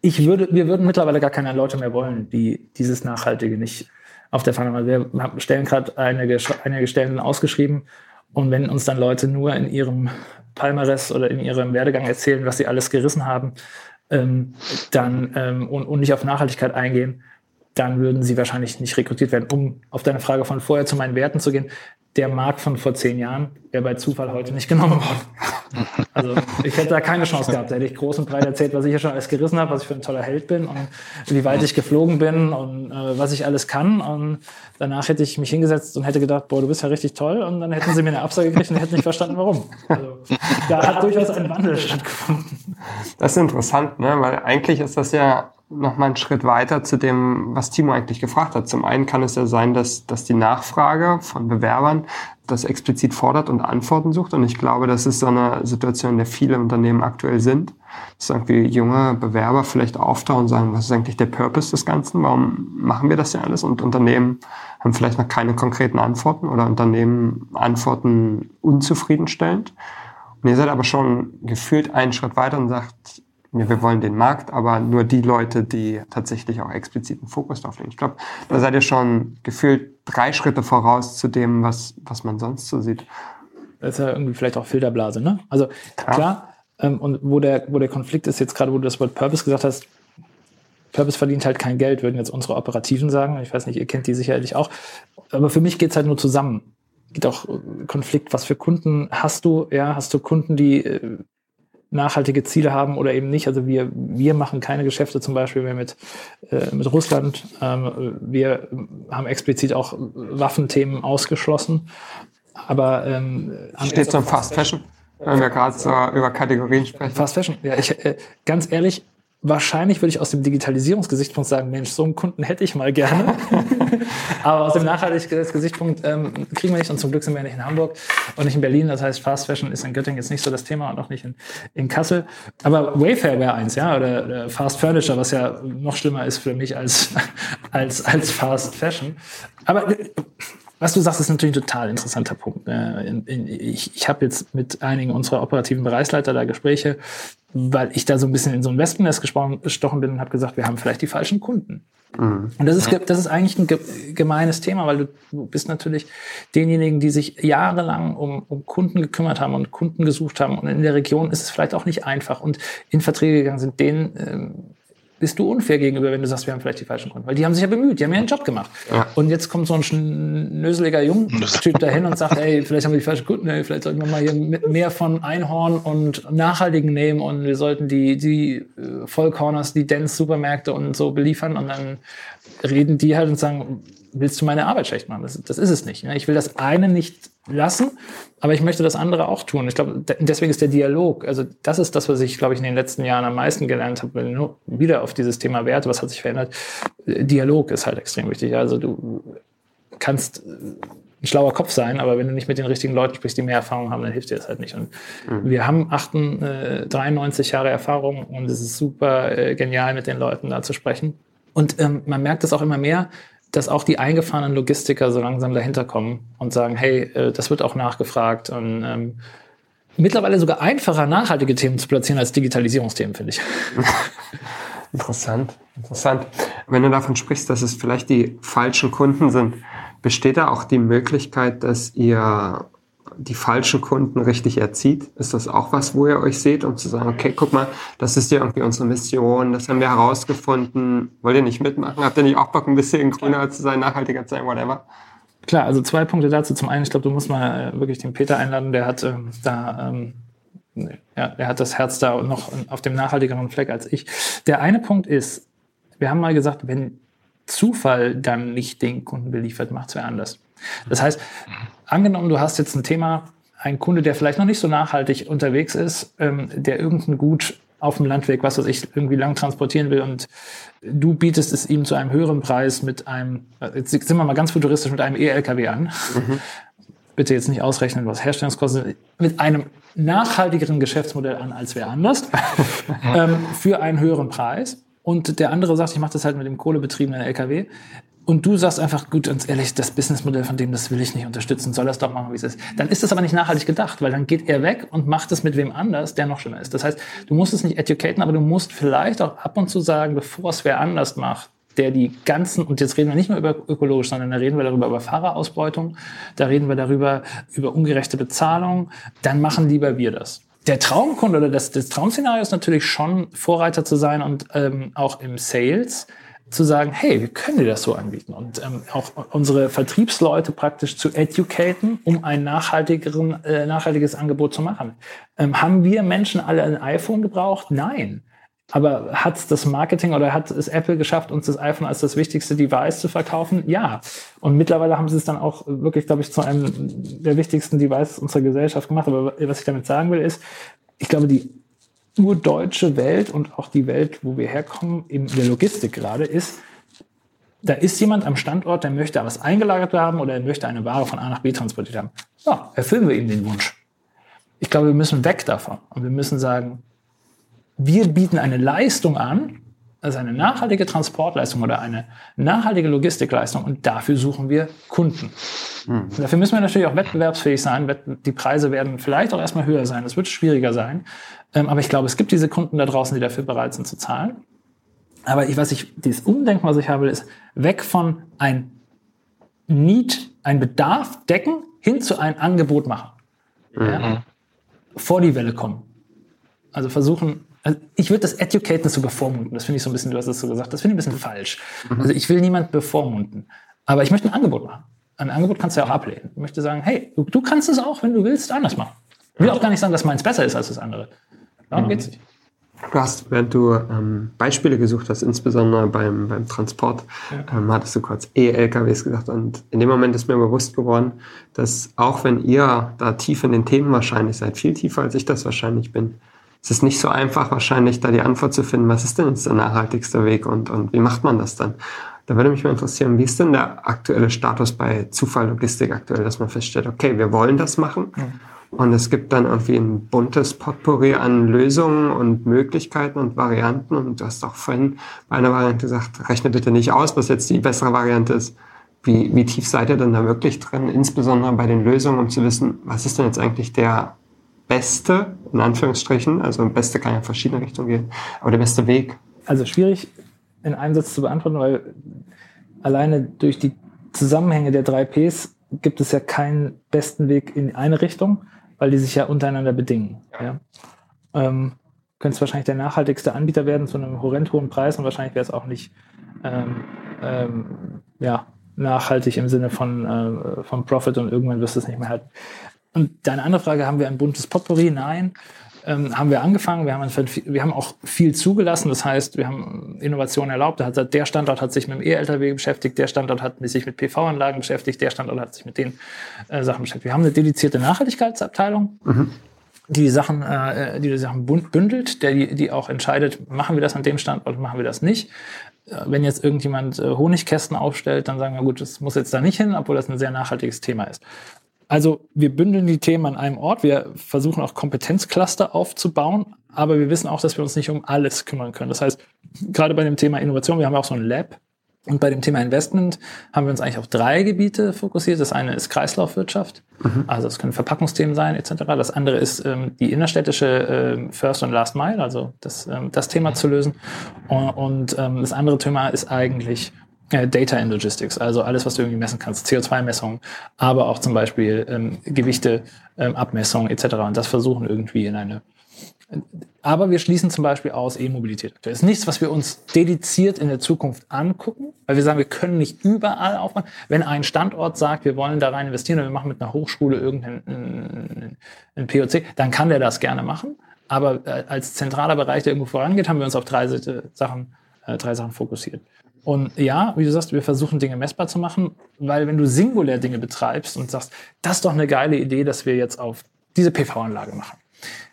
ich würde, wir würden mittlerweile gar keine Leute mehr wollen, die dieses Nachhaltige nicht auf der Fahne haben. Wir stellen gerade einige, einige Stellen ausgeschrieben und wenn uns dann Leute nur in ihrem Palmares oder in ihrem Werdegang erzählen, was sie alles gerissen haben, ähm, dann ähm, und, und nicht auf Nachhaltigkeit eingehen, dann würden sie wahrscheinlich nicht rekrutiert werden. Um auf deine Frage von vorher zu meinen Werten zu gehen, der Markt von vor zehn Jahren wäre bei Zufall heute nicht genommen worden. Also ich hätte da keine Chance gehabt. Da hätte ich groß und breit erzählt, was ich hier schon alles gerissen habe, was ich für ein toller Held bin und wie weit ich geflogen bin und äh, was ich alles kann. Und danach hätte ich mich hingesetzt und hätte gedacht, boah, du bist ja richtig toll. Und dann hätten sie mir eine Absage gekriegt und hätten nicht verstanden, warum. Also da hat durchaus ein Wandel stattgefunden. Das ist interessant, ne? weil eigentlich ist das ja noch mal einen Schritt weiter zu dem, was Timo eigentlich gefragt hat. Zum einen kann es ja sein, dass, dass die Nachfrage von Bewerbern das explizit fordert und Antworten sucht. Und ich glaube, das ist so eine Situation, in der viele Unternehmen aktuell sind. Dass irgendwie junge Bewerber vielleicht auftauchen und sagen, was ist eigentlich der Purpose des Ganzen? Warum machen wir das ja alles? Und Unternehmen haben vielleicht noch keine konkreten Antworten oder Unternehmen antworten unzufriedenstellend. Und ihr seid aber schon gefühlt einen Schritt weiter und sagt, wir wollen den Markt, aber nur die Leute, die tatsächlich auch explizit einen Fokus drauf legen. Ich glaube, da seid ihr schon gefühlt drei Schritte voraus zu dem, was, was man sonst so sieht. Das ist ja irgendwie vielleicht auch Filterblase, ne? Also klar, klar ähm, und wo der, wo der Konflikt ist, jetzt gerade, wo du das Wort Purpose gesagt hast, Purpose verdient halt kein Geld, würden jetzt unsere Operativen sagen. Ich weiß nicht, ihr kennt die sicherlich auch. Aber für mich geht's halt nur zusammen. Geht auch äh, Konflikt, was für Kunden hast du? Ja, hast du Kunden, die äh, nachhaltige Ziele haben oder eben nicht. Also wir, wir machen keine Geschäfte zum Beispiel mehr mit, äh, mit Russland. Ähm, wir haben explizit auch Waffenthemen ausgeschlossen. Aber ähm, steht zum Fast Fashion, wenn wir gerade so über Kategorien sprechen. Fast Fashion, ja, ich, äh, ganz ehrlich, wahrscheinlich würde ich aus dem Digitalisierungsgesichtspunkt sagen, Mensch, so einen Kunden hätte ich mal gerne. Aber aus dem Nachhaltigkeitsgesichtspunkt ähm, kriegen wir nicht und zum Glück sind wir nicht in Hamburg und nicht in Berlin. Das heißt, Fast Fashion ist in Göttingen jetzt nicht so das Thema und auch nicht in, in Kassel. Aber Wayfair wäre eins, ja, oder, oder Fast Furniture, was ja noch schlimmer ist für mich als, als, als Fast Fashion. Aber was du sagst, ist natürlich ein total interessanter Punkt. Ne? Ich, ich habe jetzt mit einigen unserer operativen Bereichsleiter da Gespräche, weil ich da so ein bisschen in so ein Wespennest gestochen bin und habe gesagt, wir haben vielleicht die falschen Kunden. Mhm. Und das ist, das ist eigentlich ein gemeines Thema, weil du bist natürlich denjenigen, die sich jahrelang um, um Kunden gekümmert haben und Kunden gesucht haben. Und in der Region ist es vielleicht auch nicht einfach und in Verträge gegangen sind, denen ähm, bist du unfair gegenüber, wenn du sagst, wir haben vielleicht die falschen Kunden. Weil die haben sich ja bemüht, die haben ja einen Job gemacht. Ja. Und jetzt kommt so ein schnöseliger Jungtyp dahin und sagt, ey, vielleicht haben wir die falschen Kunden, ey, vielleicht sollten wir mal hier mehr von Einhorn und Nachhaltigen nehmen und wir sollten die, die äh, Vollcorners, die Dance Supermärkte und so beliefern und dann reden die halt und sagen, willst du meine Arbeit schlecht machen? Das, das ist es nicht. Ne? Ich will das eine nicht lassen, aber ich möchte das andere auch tun. Ich glaube, deswegen ist der Dialog, also das ist das, was ich, glaube ich, in den letzten Jahren am meisten gelernt habe, nur wieder auf dieses Thema Werte, was hat sich verändert. Dialog ist halt extrem wichtig. Also du kannst ein schlauer Kopf sein, aber wenn du nicht mit den richtigen Leuten sprichst, die mehr Erfahrung haben, dann hilft dir das halt nicht. Und mhm. wir haben 98, äh, 93 Jahre Erfahrung und es ist super äh, genial, mit den Leuten da zu sprechen. Und ähm, man merkt es auch immer mehr, dass auch die eingefahrenen Logistiker so langsam dahinter kommen und sagen, hey, äh, das wird auch nachgefragt und ähm, mittlerweile sogar einfacher, nachhaltige Themen zu platzieren als Digitalisierungsthemen, finde ich. interessant, interessant. Wenn du davon sprichst, dass es vielleicht die falschen Kunden sind, besteht da auch die Möglichkeit, dass ihr die falschen Kunden richtig erzieht? Ist das auch was, wo ihr euch seht, um zu sagen, okay, guck mal, das ist ja irgendwie unsere Mission, das haben wir herausgefunden, wollt ihr nicht mitmachen? Habt ihr nicht auch Bock, ein bisschen grüner zu sein, nachhaltiger zu sein, whatever? Klar, also zwei Punkte dazu. Zum einen, ich glaube, du musst mal äh, wirklich den Peter einladen, der hat ähm, da, ähm, ja, der hat das Herz da noch auf dem nachhaltigeren Fleck als ich. Der eine Punkt ist, wir haben mal gesagt, wenn Zufall dann nicht den Kunden beliefert, macht es wer anders. Das heißt, angenommen, du hast jetzt ein Thema, ein Kunde, der vielleicht noch nicht so nachhaltig unterwegs ist, ähm, der irgendein Gut auf dem Landweg, was weiß ich, irgendwie lang transportieren will und du bietest es ihm zu einem höheren Preis mit einem, jetzt sind wir mal ganz futuristisch, mit einem E-LKW an. Mhm. Bitte jetzt nicht ausrechnen, was Herstellungskosten sind, mit einem nachhaltigeren Geschäftsmodell an als wer anders, ähm, für einen höheren Preis. Und der andere sagt, ich mache das halt mit dem kohlebetriebenen LKW. Und du sagst einfach, gut, ganz ehrlich, das Businessmodell von dem, das will ich nicht unterstützen, soll das doch machen, wie es ist. Dann ist das aber nicht nachhaltig gedacht, weil dann geht er weg und macht es mit wem anders, der noch schlimmer ist. Das heißt, du musst es nicht educaten, aber du musst vielleicht auch ab und zu sagen, bevor es wer anders macht, der die ganzen, und jetzt reden wir nicht mehr über ökologisch, sondern da reden wir darüber über Fahrerausbeutung, da reden wir darüber über ungerechte Bezahlung, dann machen lieber wir das der Traumkunde oder das, das Traumszenario ist natürlich schon Vorreiter zu sein und ähm, auch im Sales zu sagen, hey, wir können dir das so anbieten und ähm, auch unsere Vertriebsleute praktisch zu educaten, um ein nachhaltigeren, äh, nachhaltiges Angebot zu machen. Ähm, haben wir Menschen alle ein iPhone gebraucht? Nein. Aber hat das Marketing oder hat es Apple geschafft, uns das iPhone als das wichtigste Device zu verkaufen? Ja. Und mittlerweile haben sie es dann auch wirklich, glaube ich, zu einem der wichtigsten Devices unserer Gesellschaft gemacht. Aber was ich damit sagen will, ist, ich glaube, die urdeutsche Welt und auch die Welt, wo wir herkommen, in der Logistik gerade, ist, da ist jemand am Standort, der möchte was eingelagert haben oder er möchte eine Ware von A nach B transportiert haben. Ja, erfüllen wir ihm den Wunsch. Ich glaube, wir müssen weg davon und wir müssen sagen, wir bieten eine Leistung an, also eine nachhaltige Transportleistung oder eine nachhaltige Logistikleistung und dafür suchen wir Kunden. Mhm. Dafür müssen wir natürlich auch wettbewerbsfähig sein. Die Preise werden vielleicht auch erstmal höher sein. Es wird schwieriger sein. Ähm, aber ich glaube, es gibt diese Kunden da draußen, die dafür bereit sind zu zahlen. Aber ich, was ich, dieses Umdenken, was ich habe, ist weg von ein Need, ein Bedarf decken, hin zu ein Angebot machen. Mhm. Ja? Vor die Welle kommen. Also versuchen, also ich würde das Educaten so bevormunden. Das finde ich so ein bisschen, du hast es so gesagt, das finde ich ein bisschen falsch. Mhm. Also ich will niemand bevormunden. Aber ich möchte ein Angebot machen. Ein Angebot kannst du ja auch ablehnen. Ich möchte sagen, hey, du, du kannst es auch, wenn du willst, anders machen. Ich will auch gar nicht sagen, dass meins besser ist als das andere. Darum mhm. geht's nicht. Du hast, während du ähm, Beispiele gesucht hast, insbesondere beim, beim Transport, ja. ähm, hattest du kurz E-LKWs gesagt. Und in dem Moment ist mir bewusst geworden, dass auch wenn ihr da tief in den Themen wahrscheinlich seid, viel tiefer als ich das wahrscheinlich bin, es ist nicht so einfach wahrscheinlich, da die Antwort zu finden, was ist denn jetzt der nachhaltigste Weg und, und wie macht man das dann? Da würde mich mal interessieren, wie ist denn der aktuelle Status bei Zufall Logistik aktuell, dass man feststellt, okay, wir wollen das machen mhm. und es gibt dann irgendwie ein buntes Potpourri an Lösungen und Möglichkeiten und Varianten und du hast auch vorhin bei einer Variante gesagt, rechne bitte nicht aus, was jetzt die bessere Variante ist. Wie, wie tief seid ihr denn da wirklich drin, insbesondere bei den Lösungen, um zu wissen, was ist denn jetzt eigentlich der beste, in Anführungsstrichen, also beste kann ja in verschiedene Richtungen gehen, aber der beste Weg? Also schwierig in einem Satz zu beantworten, weil alleine durch die Zusammenhänge der drei Ps gibt es ja keinen besten Weg in eine Richtung, weil die sich ja untereinander bedingen. Ja. Ähm, könnte es wahrscheinlich der nachhaltigste Anbieter werden zu einem horrend hohen Preis und wahrscheinlich wäre es auch nicht ähm, ähm, ja, nachhaltig im Sinne von, äh, von Profit und irgendwann wirst du es nicht mehr halten. Und deine andere Frage, haben wir ein buntes Potpourri? Nein. Ähm, haben wir angefangen, wir haben, wir haben auch viel zugelassen, das heißt, wir haben Innovationen erlaubt. Der Standort hat sich mit dem E-Lkw beschäftigt, der Standort hat sich mit PV-Anlagen beschäftigt, der Standort hat sich mit den äh, Sachen beschäftigt. Wir haben eine dedizierte Nachhaltigkeitsabteilung. Mhm die die Sachen, äh, die die Sachen bündelt, der die, die auch entscheidet, machen wir das an dem Standort, machen wir das nicht. Äh, wenn jetzt irgendjemand äh, Honigkästen aufstellt, dann sagen wir, gut, das muss jetzt da nicht hin, obwohl das ein sehr nachhaltiges Thema ist. Also wir bündeln die Themen an einem Ort. Wir versuchen auch Kompetenzcluster aufzubauen, aber wir wissen auch, dass wir uns nicht um alles kümmern können. Das heißt, gerade bei dem Thema Innovation, wir haben auch so ein Lab. Und bei dem Thema Investment haben wir uns eigentlich auf drei Gebiete fokussiert. Das eine ist Kreislaufwirtschaft, mhm. also es können Verpackungsthemen sein etc. Das andere ist ähm, die innerstädtische äh, First und Last Mile, also das, ähm, das Thema zu lösen. Und, und ähm, das andere Thema ist eigentlich Data in Logistics, also alles, was du irgendwie messen kannst, CO2-Messungen, aber auch zum Beispiel ähm, Gewichte, ähm, Abmessungen etc. Und das versuchen irgendwie in eine. Aber wir schließen zum Beispiel aus E-Mobilität. Das ist nichts, was wir uns dediziert in der Zukunft angucken, weil wir sagen, wir können nicht überall aufmachen. Wenn ein Standort sagt, wir wollen da rein investieren und wir machen mit einer Hochschule irgendeinen einen POC, dann kann der das gerne machen. Aber äh, als zentraler Bereich, der irgendwo vorangeht, haben wir uns auf drei Sachen, äh, drei Sachen fokussiert. Und ja, wie du sagst, wir versuchen Dinge messbar zu machen, weil wenn du singulär Dinge betreibst und sagst, das ist doch eine geile Idee, dass wir jetzt auf diese PV-Anlage machen,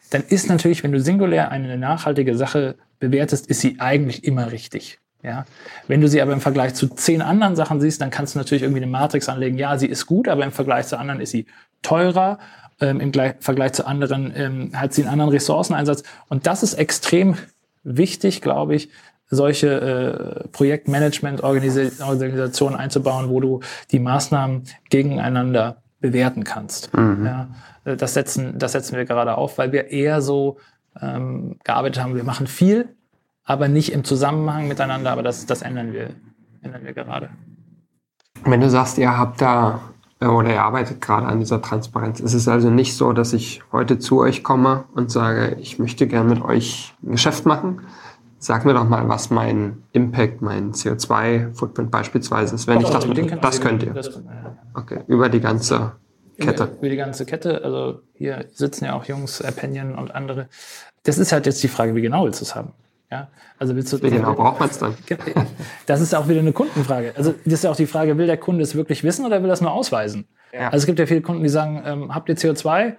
dann ist natürlich, wenn du singulär eine nachhaltige Sache bewertest, ist sie eigentlich immer richtig. Ja, wenn du sie aber im Vergleich zu zehn anderen Sachen siehst, dann kannst du natürlich irgendwie eine Matrix anlegen. Ja, sie ist gut, aber im Vergleich zu anderen ist sie teurer. Ähm, Im Gleich Vergleich zu anderen ähm, hat sie einen anderen Ressourceneinsatz. Und das ist extrem wichtig, glaube ich, solche äh, Projektmanagement-Organisationen einzubauen, wo du die Maßnahmen gegeneinander bewerten kannst. Mhm. Ja, äh, das, setzen, das setzen wir gerade auf, weil wir eher so ähm, gearbeitet haben, wir machen viel, aber nicht im Zusammenhang miteinander, aber das, das ändern, wir, ändern wir gerade. Wenn du sagst, ihr habt da äh, oder ihr arbeitet gerade an dieser Transparenz, ist es also nicht so, dass ich heute zu euch komme und sage, ich möchte gerne mit euch ein Geschäft machen. Sag mir doch mal, was mein Impact, mein CO2-Footprint beispielsweise ist, wenn Doch, ich das mit, das könnt ihr. Okay, über die ganze Kette. Über, über, die ganze Kette. Also hier sitzen ja auch Jungs, Appenion und andere. Das ist halt jetzt die Frage, wie genau willst du es haben? Ja, also willst du, wie genau braucht man es dann? Das ist auch wieder eine Kundenfrage. Also das ist ja auch die Frage, will der Kunde es wirklich wissen oder will er es nur ausweisen? Ja. Also es gibt ja viele Kunden, die sagen, ähm, habt ihr CO2?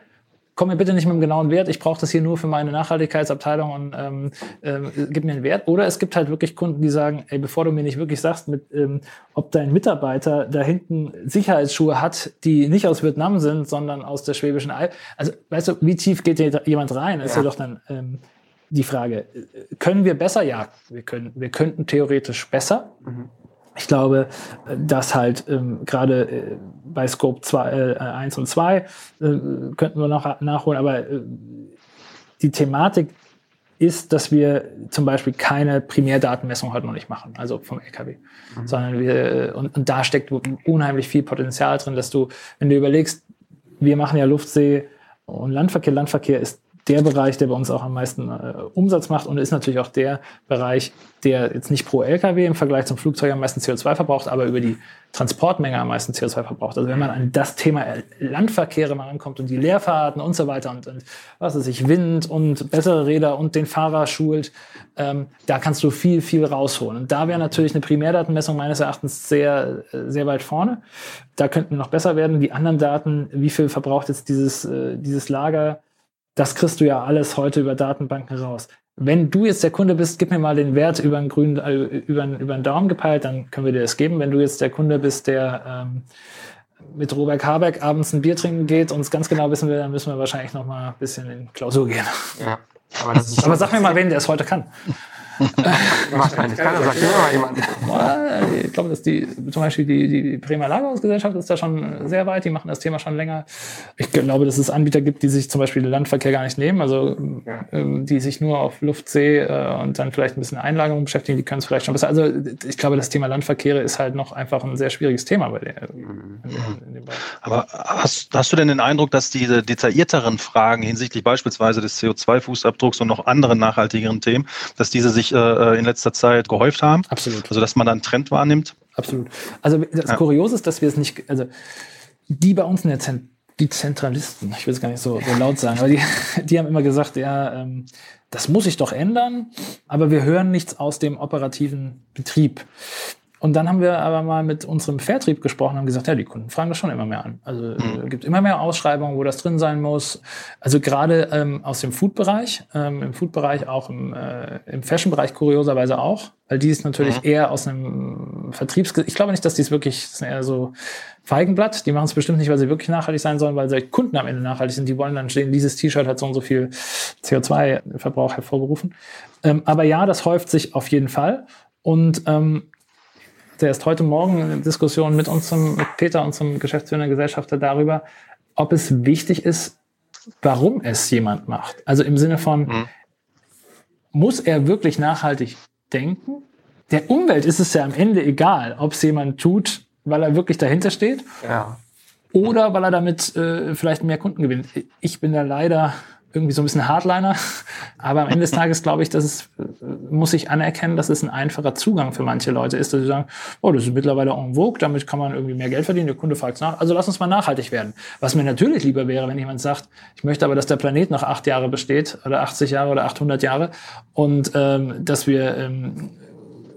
Komm mir bitte nicht mit einem genauen Wert, ich brauche das hier nur für meine Nachhaltigkeitsabteilung und ähm, äh, gib mir einen Wert. Oder es gibt halt wirklich Kunden, die sagen, ey, bevor du mir nicht wirklich sagst, mit, ähm, ob dein Mitarbeiter da hinten Sicherheitsschuhe hat, die nicht aus Vietnam sind, sondern aus der Schwäbischen Alb. Also, weißt du, wie tief geht jemand rein? Ist ja, ja doch dann ähm, die Frage. Können wir besser? Ja, wir können. Wir könnten theoretisch besser. Mhm. Ich glaube, dass halt ähm, gerade äh, bei Scope 2, äh, 1 und 2 äh, könnten wir noch nachholen, aber äh, die Thematik ist, dass wir zum Beispiel keine Primärdatenmessung heute noch nicht machen, also vom LKW, mhm. sondern wir, äh, und, und da steckt unheimlich viel Potenzial drin, dass du, wenn du überlegst, wir machen ja Luftsee und Landverkehr, Landverkehr ist der Bereich, der bei uns auch am meisten äh, Umsatz macht und ist natürlich auch der Bereich, der jetzt nicht pro LKW im Vergleich zum Flugzeug am meisten CO2 verbraucht, aber über die Transportmenge am meisten CO2 verbraucht. Also wenn man an das Thema Landverkehre mal ankommt und die Leerfahrten und so weiter und, und was weiß ich, Wind und bessere Räder und den Fahrer schult, ähm, da kannst du viel, viel rausholen. Und da wäre natürlich eine Primärdatenmessung meines Erachtens sehr, sehr weit vorne. Da könnten wir noch besser werden. Die anderen Daten, wie viel verbraucht jetzt dieses, äh, dieses Lager, das kriegst du ja alles heute über Datenbanken raus. Wenn du jetzt der Kunde bist, gib mir mal den Wert über einen grünen, äh, über, über einen Daumen gepeilt, dann können wir dir das geben. Wenn du jetzt der Kunde bist, der ähm, mit Robert Habeck abends ein Bier trinken geht und es ganz genau wissen will, dann müssen wir wahrscheinlich noch mal ein bisschen in Klausur gehen. Ja, aber, aber sag mir mal, wen der es heute kann. Wahrscheinlich keiner sagt immer jemand. Ich glaube, dass die, zum Beispiel die, die Bremer Lagerhausgesellschaft ist da schon sehr weit, die machen das Thema schon länger. Ich glaube, dass es Anbieter gibt, die sich zum Beispiel den Landverkehr gar nicht nehmen, also ja. Ähm, die sich nur auf Luft, See äh, und dann vielleicht ein bisschen Einlagerung beschäftigen, die können es vielleicht schon besser. Also ich glaube, das Thema Landverkehre ist halt noch einfach ein sehr schwieriges Thema bei der. Mhm. Aber hast, hast du denn den Eindruck, dass diese detaillierteren Fragen hinsichtlich beispielsweise des CO2-Fußabdrucks und noch anderen nachhaltigeren Themen, dass diese sich sich äh, in letzter Zeit gehäuft haben. Absolut. Also dass man da einen Trend wahrnimmt. Absolut. Also das ja. Kuriose ist, dass wir es nicht, also die bei uns in der Zent die Zentralisten, ich will es gar nicht so, so laut sagen, aber die, die haben immer gesagt, ja, ähm, das muss sich doch ändern, aber wir hören nichts aus dem operativen Betrieb. Und dann haben wir aber mal mit unserem Vertrieb gesprochen und haben gesagt, ja, die Kunden fragen das schon immer mehr an. Also mhm. es gibt immer mehr Ausschreibungen, wo das drin sein muss. Also gerade ähm, aus dem Food-Bereich, ähm, im Food-Bereich auch im, äh, im Fashion-Bereich kurioserweise auch, weil die ist natürlich mhm. eher aus einem Vertriebs... Ich glaube nicht, dass die es wirklich, das sind eher so Feigenblatt. Die machen es bestimmt nicht, weil sie wirklich nachhaltig sein sollen, weil sie Kunden am Ende nachhaltig sind. Die wollen dann stehen, dieses T-Shirt hat so und so viel CO2-Verbrauch hervorgerufen. Ähm, aber ja, das häuft sich auf jeden Fall. Und ähm, der ist heute Morgen in Diskussion mit unserem, mit Peter, unserem geschäftsführenden Gesellschafter, darüber, ob es wichtig ist, warum es jemand macht. Also im Sinne von, mhm. muss er wirklich nachhaltig denken? Der Umwelt ist es ja am Ende egal, ob es jemand tut, weil er wirklich dahinter steht. Ja. Oder weil er damit äh, vielleicht mehr Kunden gewinnt. Ich bin da leider irgendwie so ein bisschen Hardliner. Aber am Ende des Tages glaube ich, dass es, muss ich anerkennen, dass es ein einfacher Zugang für manche Leute ist, dass sie sagen, oh, das ist mittlerweile en vogue, damit kann man irgendwie mehr Geld verdienen, der Kunde fragt nach, also lass uns mal nachhaltig werden. Was mir natürlich lieber wäre, wenn jemand sagt, ich möchte aber, dass der Planet noch acht Jahre besteht oder 80 Jahre oder 800 Jahre und ähm, dass wir ähm,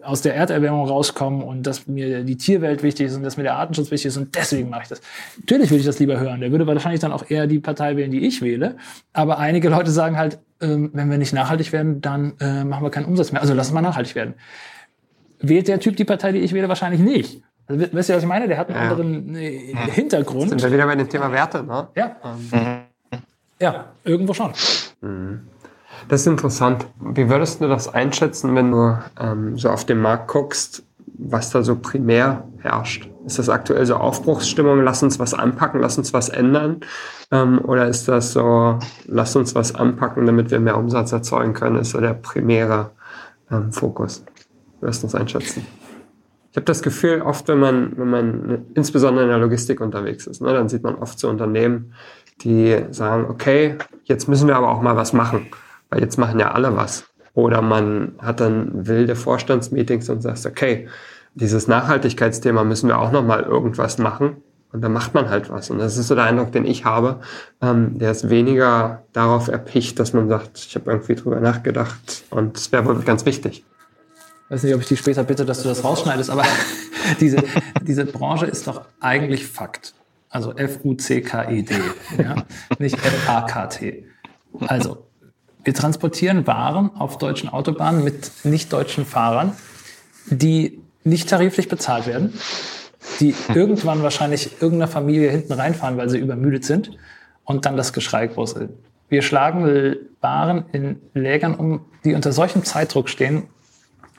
aus der Erderwärmung rauskommen und dass mir die Tierwelt wichtig ist und dass mir der Artenschutz wichtig ist und deswegen mache ich das. Natürlich würde ich das lieber hören. Der würde wahrscheinlich dann auch eher die Partei wählen, die ich wähle. Aber einige Leute sagen halt, ähm, wenn wir nicht nachhaltig werden, dann äh, machen wir keinen Umsatz mehr. Also lass mal nachhaltig werden. Wählt der Typ die Partei, die ich wähle, wahrscheinlich nicht. Also, weißt du, was ich meine? Der hat einen Ja. anderen äh, Hintergrund. Sind wir wieder bei dem Thema Werte, ne? Ja. Ja, irgendwo schon. Das ist interessant. Wie würdest du das einschätzen, wenn du ähm, so auf den Markt guckst, was da so primär herrscht? Ist das aktuell so Aufbruchsstimmung, lass uns was anpacken, lass uns was ändern? Ähm, oder ist das so, lass uns was anpacken, damit wir mehr Umsatz erzeugen können, ist so der primäre ähm, Fokus? Wie würdest du das einschätzen? Ich habe das Gefühl, oft, wenn man, wenn man insbesondere in der Logistik unterwegs ist, ne, dann sieht man oft so Unternehmen, die sagen, okay, jetzt müssen wir aber auch mal was machen, weil jetzt machen ja alle was. Oder man hat dann wilde Vorstandsmeetings und sagt, okay, dieses Nachhaltigkeitsthema müssen wir auch noch mal irgendwas machen. Und dann macht man halt was. Und das ist so der Eindruck, den ich habe. Ähm, der ist weniger darauf erpicht, dass man sagt, ich habe irgendwie drüber nachgedacht und es wäre wohl ganz wichtig. weiß nicht, ob ich dich später bitte, dass du das rausschneidest, aber diese, diese Branche ist doch eigentlich Fakt. Also F-U-C-K-E-D, ja? nicht F-A-K-T. Also, wir transportieren Waren auf deutschen Autobahnen mit nicht deutschen Fahrern, die nicht tariflich bezahlt werden, die irgendwann wahrscheinlich irgendeiner Familie hinten reinfahren, weil sie übermüdet sind und dann das Geschrei groß ist. Wir schlagen Waren in Lägern um, die unter solchem Zeitdruck stehen,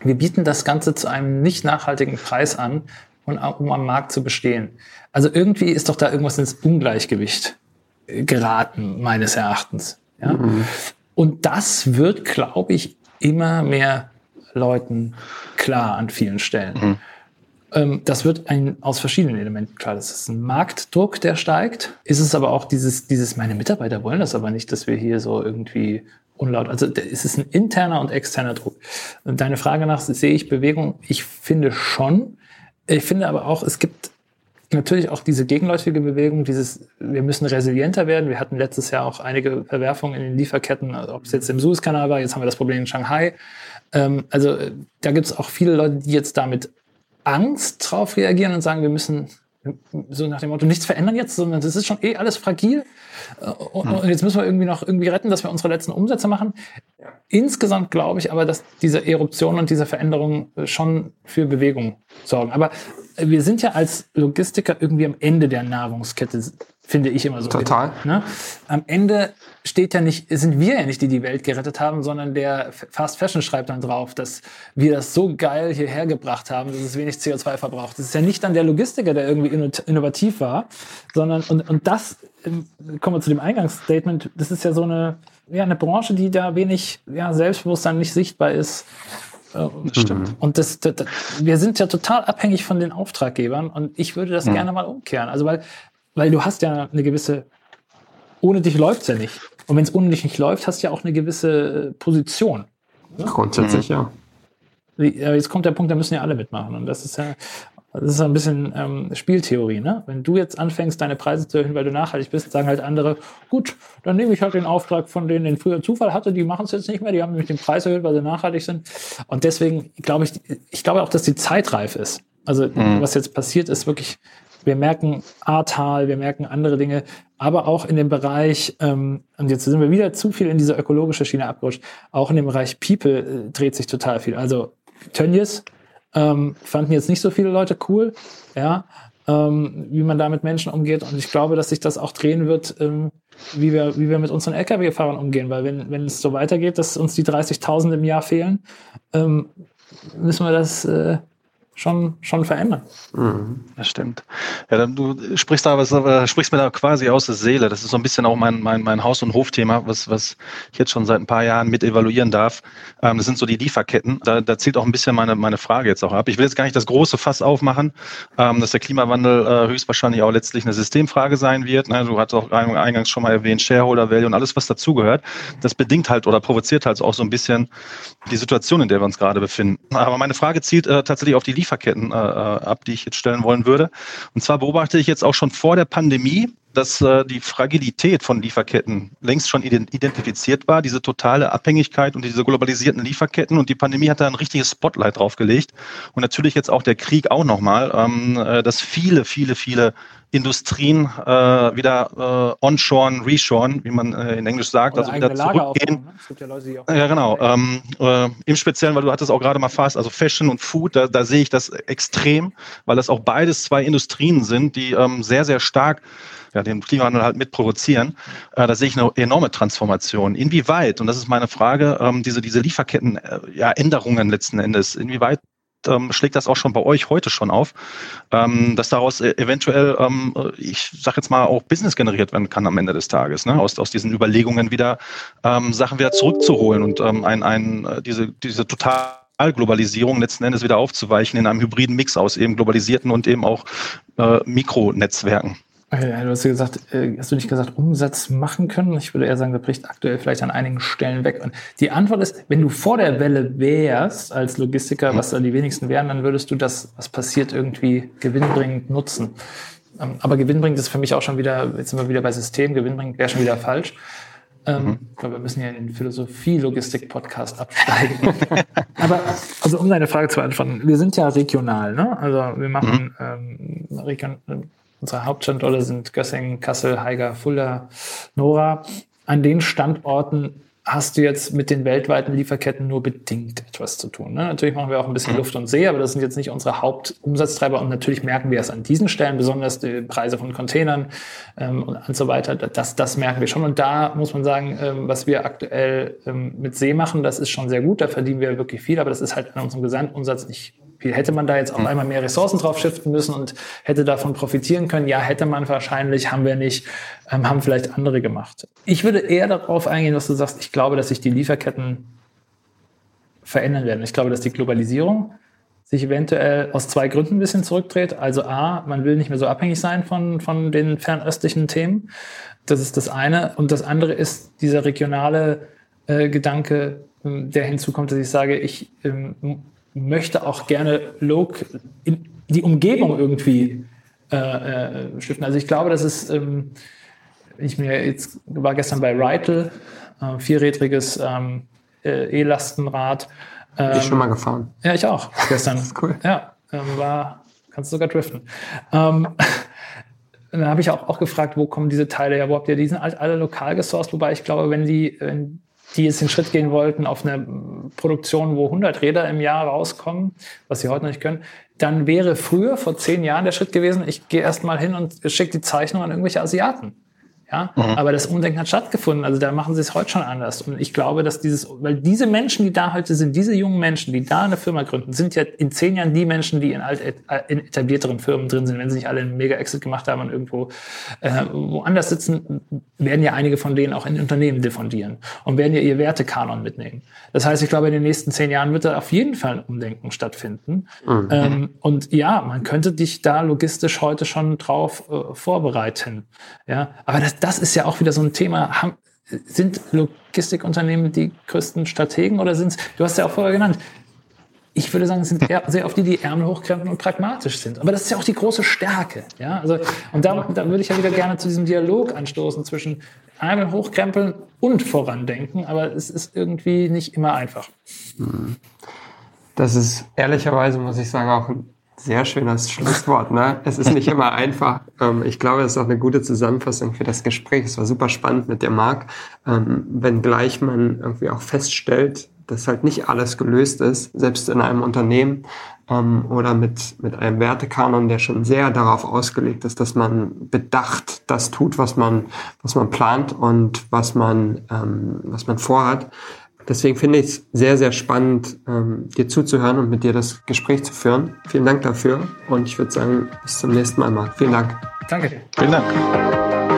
wir bieten das Ganze zu einem nicht nachhaltigen Preis an, um am Markt zu bestehen. Also irgendwie ist doch da irgendwas ins Ungleichgewicht geraten, meines Erachtens. Ja? Und das wird, glaube ich, immer mehr Leuten klar an vielen Stellen. Ähm, das wird ein, aus verschiedenen Elementen klar. Das ist ein Marktdruck, der steigt. Ist es aber auch dieses, dieses, meine Mitarbeiter wollen das aber nicht, dass wir hier so irgendwie unlaut. Also es ist ein interner und externer Druck. Deine Frage nach, sehe ich Bewegung? Ich finde schon. Ich finde aber auch, es gibt natürlich auch diese gegenläufige Bewegung, dieses, wir müssen resilienter werden. Wir hatten letztes Jahr auch einige Verwerfungen in den Lieferketten, also ob es jetzt im Suezkanal war, jetzt haben wir das Problem in Shanghai. Ähm, also äh, da gibt es auch viele Leute, die jetzt da mit Angst drauf reagieren und sagen, wir müssen so nach dem Motto nichts verändern jetzt, sondern das ist schon eh alles fragil. Äh, Und, und jetzt müssen wir irgendwie noch irgendwie retten, dass wir unsere letzten Umsätze machen. Insgesamt glaube ich aber, dass diese Eruption und diese Veränderungen äh, schon für Bewegung sorgen. Aber äh, wir sind ja als Logistiker irgendwie am Ende der Nahrungskette, finde ich immer so. Total. Ne? Am Ende steht ja nicht, sind wir ja nicht, die die Welt gerettet haben, sondern der Fast Fashion schreibt dann drauf, dass wir das so geil hierher gebracht haben, dass es wenig CO2 verbraucht. Das ist ja nicht dann der Logistiker, der irgendwie inno- innovativ war, sondern, und, und das, ähm, kommen wir zu dem Eingangsstatement, das ist ja so eine, ja, eine Branche, die da wenig ja, Selbstbewusstsein nicht sichtbar ist. Äh, Stimmt. Und das, das, das, wir sind ja total abhängig von den Auftraggebern und ich würde das Mhm. gerne mal umkehren. Also weil, weil du hast ja eine gewisse, ohne dich läuft's ja nicht. Und wenn es ohne dich nicht läuft, hast du ja auch eine gewisse äh, Position. Grundsätzlich, ja. Wie- aber Jetzt kommt der Punkt, da müssen ja alle mitmachen. Und das ist ja, das ist ein bisschen ähm, Spieltheorie. Ne? Wenn du jetzt anfängst, deine Preise zu erhöhen, weil du nachhaltig bist, sagen halt andere, gut, dann nehme ich halt den Auftrag von denen, den früher Zufall hatte, die machen es jetzt nicht mehr, die haben nämlich den Preis erhöht, weil sie nachhaltig sind. Und deswegen glaube ich, ich glaube auch, dass die Zeit reif ist. Also was jetzt passiert, ist wirklich, wir merken Ahrtal, wir merken andere Dinge, aber auch in dem Bereich, ähm, und jetzt sind wir wieder zu viel in diese ökologische Schiene abgerutscht, auch in dem Bereich People äh, dreht sich total viel. Also Tönnies ähm, fanden jetzt nicht so viele Leute cool, ja, ähm, wie man da mit Menschen umgeht. Und ich glaube, dass sich das auch drehen wird, ähm, wie, wir, wie wir mit unseren Lkw-Fahrern umgehen. Weil wenn, wenn es so weitergeht, dass uns die 30.000 im Jahr fehlen, ähm, müssen wir das äh, schon, schon verändern. Das stimmt. Ja, dann, du sprichst da was, äh, sprichst mir da quasi aus der Seele. Das ist so ein bisschen auch mein, mein, mein Haus- und Hofthema, was, was ich jetzt schon seit ein paar Jahren mit evaluieren darf. Ähm, das sind so die Lieferketten. Da, da zielt auch ein bisschen meine, meine Frage jetzt auch ab. Ich will jetzt gar nicht das große Fass aufmachen, ähm, dass der Klimawandel äh, höchstwahrscheinlich auch letztlich eine Systemfrage sein wird. Ne? Du hast auch ein- eingangs schon mal erwähnt, Shareholder Value und alles, was dazugehört. Das bedingt halt oder provoziert halt auch so ein bisschen die Situation, in der wir uns gerade befinden. Aber meine Frage zielt äh, tatsächlich auf die Lieferketten äh, ab, die ich jetzt stellen wollen würde. Und zwar beobachte ich jetzt auch schon vor der Pandemie, dass äh, die Fragilität von Lieferketten längst schon identifiziert war, diese totale Abhängigkeit und diese globalisierten Lieferketten. Und die Pandemie hat da ein richtiges Spotlight draufgelegt. Und natürlich jetzt auch der Krieg auch nochmal, ähm, äh, dass viele, viele, viele Industrien äh, wieder äh, onshoren, reshoren, wie man äh, in Englisch sagt, Oder also wieder zurückgehen. Ne? Es gibt ja, Leute, die auch ja, genau. Ähm, äh, Im Speziellen, weil du hattest auch gerade mal fast, also Fashion und Food, da, da sehe ich das extrem, weil das auch beides zwei Industrien sind, die ähm, sehr, sehr stark ja, den Klimawandel halt mit provozieren. Äh, da sehe ich eine enorme Transformation. Inwieweit, und das ist meine Frage, ähm, diese, diese Lieferketten, äh, ja, Änderungen letzten Endes, inwieweit ähm, schlägt das auch schon bei euch heute schon auf, ähm, dass daraus äh, eventuell, ähm, ich sage jetzt mal, auch Business generiert werden kann am Ende des Tages, ne? aus, aus diesen Überlegungen wieder ähm, Sachen wieder zurückzuholen und ähm, ein, ein, äh, diese, diese total Globalisierung letzten Endes wieder aufzuweichen in einem hybriden Mix aus eben globalisierten und eben auch äh, Mikronetzwerken. Okay, du hast gesagt, äh, hast du nicht gesagt, Umsatz machen können? Ich würde eher sagen, das bricht aktuell vielleicht an einigen Stellen weg. Und die Antwort ist, wenn du vor der Welle wärst als Logistiker, was da die wenigsten wären, dann würdest du das, was passiert, irgendwie gewinnbringend nutzen. Ähm, aber gewinnbringend ist für mich auch schon wieder, jetzt sind wir wieder bei System, gewinnbringend wäre schon wieder falsch. Ähm, mhm. Wir müssen ja in den Philosophie-Logistik-Podcast absteigen. Aber also um deine Frage zu beantworten, wir sind ja regional, ne? Also wir machen mhm. ähm, region, Unsere Hauptstandorte sind Gössingen, Kassel, Haiger, Fulda, Nora. An den Standorten hast du jetzt mit den weltweiten Lieferketten nur bedingt etwas zu tun. Ne? Natürlich machen wir auch ein bisschen mhm. Luft und See, aber das sind jetzt nicht unsere Hauptumsatztreiber und natürlich merken wir es an diesen Stellen, besonders die Preise von Containern ähm, und, so weiter. Das, das merken wir schon. Und da muss man sagen, ähm, was wir aktuell ähm, mit See machen, das ist schon sehr gut. Da verdienen wir wirklich viel, aber das ist halt an unserem Gesamtumsatz nicht. Hätte man da jetzt auf hm. einmal mehr Ressourcen drauf shiften müssen und hätte davon profitieren können? Ja, hätte man wahrscheinlich, haben wir nicht, ähm, haben vielleicht andere gemacht. Ich würde eher darauf eingehen, was du sagst. Ich glaube, dass sich die Lieferketten verändern werden. Ich glaube, dass die Globalisierung sich eventuell aus zwei Gründen ein bisschen zurückdreht. Also A, man will nicht mehr so abhängig sein von, von den fernöstlichen Themen. Das ist das eine. Und das andere ist dieser regionale äh, Gedanke, ähm, der hinzukommt, dass ich sage, ich ähm, möchte auch gerne Log in die Umgebung irgendwie äh, äh, stiften. Also ich glaube, das ist, ähm, ich mir jetzt war gestern bei Reitel, äh, vierrädriges ähm, äh, E-Lastenrad. Ähm, ich schon mal gefahren. Ja, ich auch. Gestern. das ist cool. Ja, ähm, war, kannst du sogar driften. Ähm, dann habe ich auch, auch gefragt, wo kommen diese Teile her? Wo habt ihr die sind alle lokal gesourced? Wobei ich glaube, wenn die, wenn die jetzt den Schritt gehen wollten auf eine Produktion, wo 100 Räder im Jahr rauskommen, was sie heute noch nicht können, dann wäre früher, vor zehn Jahren, der Schritt gewesen, ich gehe erst mal hin und schicke die Zeichnung an irgendwelche Asiaten. Ja, mhm. aber das Umdenken hat stattgefunden. Also da machen sie es heute schon anders. Und ich glaube, dass dieses, weil diese Menschen, die da heute sind, diese jungen Menschen, die da eine Firma gründen, sind ja in zehn Jahren die Menschen, die in, alt, äh, in etablierteren Firmen drin sind. Wenn sie nicht alle einen Mega-Exit gemacht haben und irgendwo äh, woanders sitzen, werden ja einige von denen auch in Unternehmen diffundieren und werden ja ihr Wertekanon mitnehmen. Das heißt, ich glaube, in den nächsten zehn Jahren wird da auf jeden Fall ein Umdenken stattfinden. Mhm. Ähm, und ja, man könnte dich da logistisch heute schon drauf äh, vorbereiten. Ja, aber das, das ist ja auch wieder so ein Thema. Haben, sind Logistikunternehmen die größten Strategen oder sind es, du hast ja auch vorher genannt, ich würde sagen, es sind eher sehr oft die, die Ärmel hochkrempeln und pragmatisch sind. Aber das ist ja auch die große Stärke. Ja? Also, und da, da würde ich ja wieder gerne zu diesem Dialog anstoßen zwischen Ärmel hochkrempeln und vorandenken. Aber es ist irgendwie nicht immer einfach. Das ist ehrlicherweise, muss ich sagen, auch sehr schönes Schlusswort. Ne? Es ist nicht immer einfach. Ähm, ich glaube, es ist auch eine gute Zusammenfassung für das Gespräch. Es war super spannend mit dir, Marc. Ähm, wenngleich man irgendwie auch feststellt, dass halt nicht alles gelöst ist, selbst in einem Unternehmen ähm, oder mit, mit einem Wertekanon, der schon sehr darauf ausgelegt ist, dass man bedacht das tut, was man, was man plant und was man, ähm, was man vorhat. Deswegen finde ich es sehr, sehr spannend, ähm, dir zuzuhören und mit dir das Gespräch zu führen. Vielen Dank dafür und ich würde sagen, bis zum nächsten Mal, Marc. Vielen Dank. Danke dir. Vielen Dank.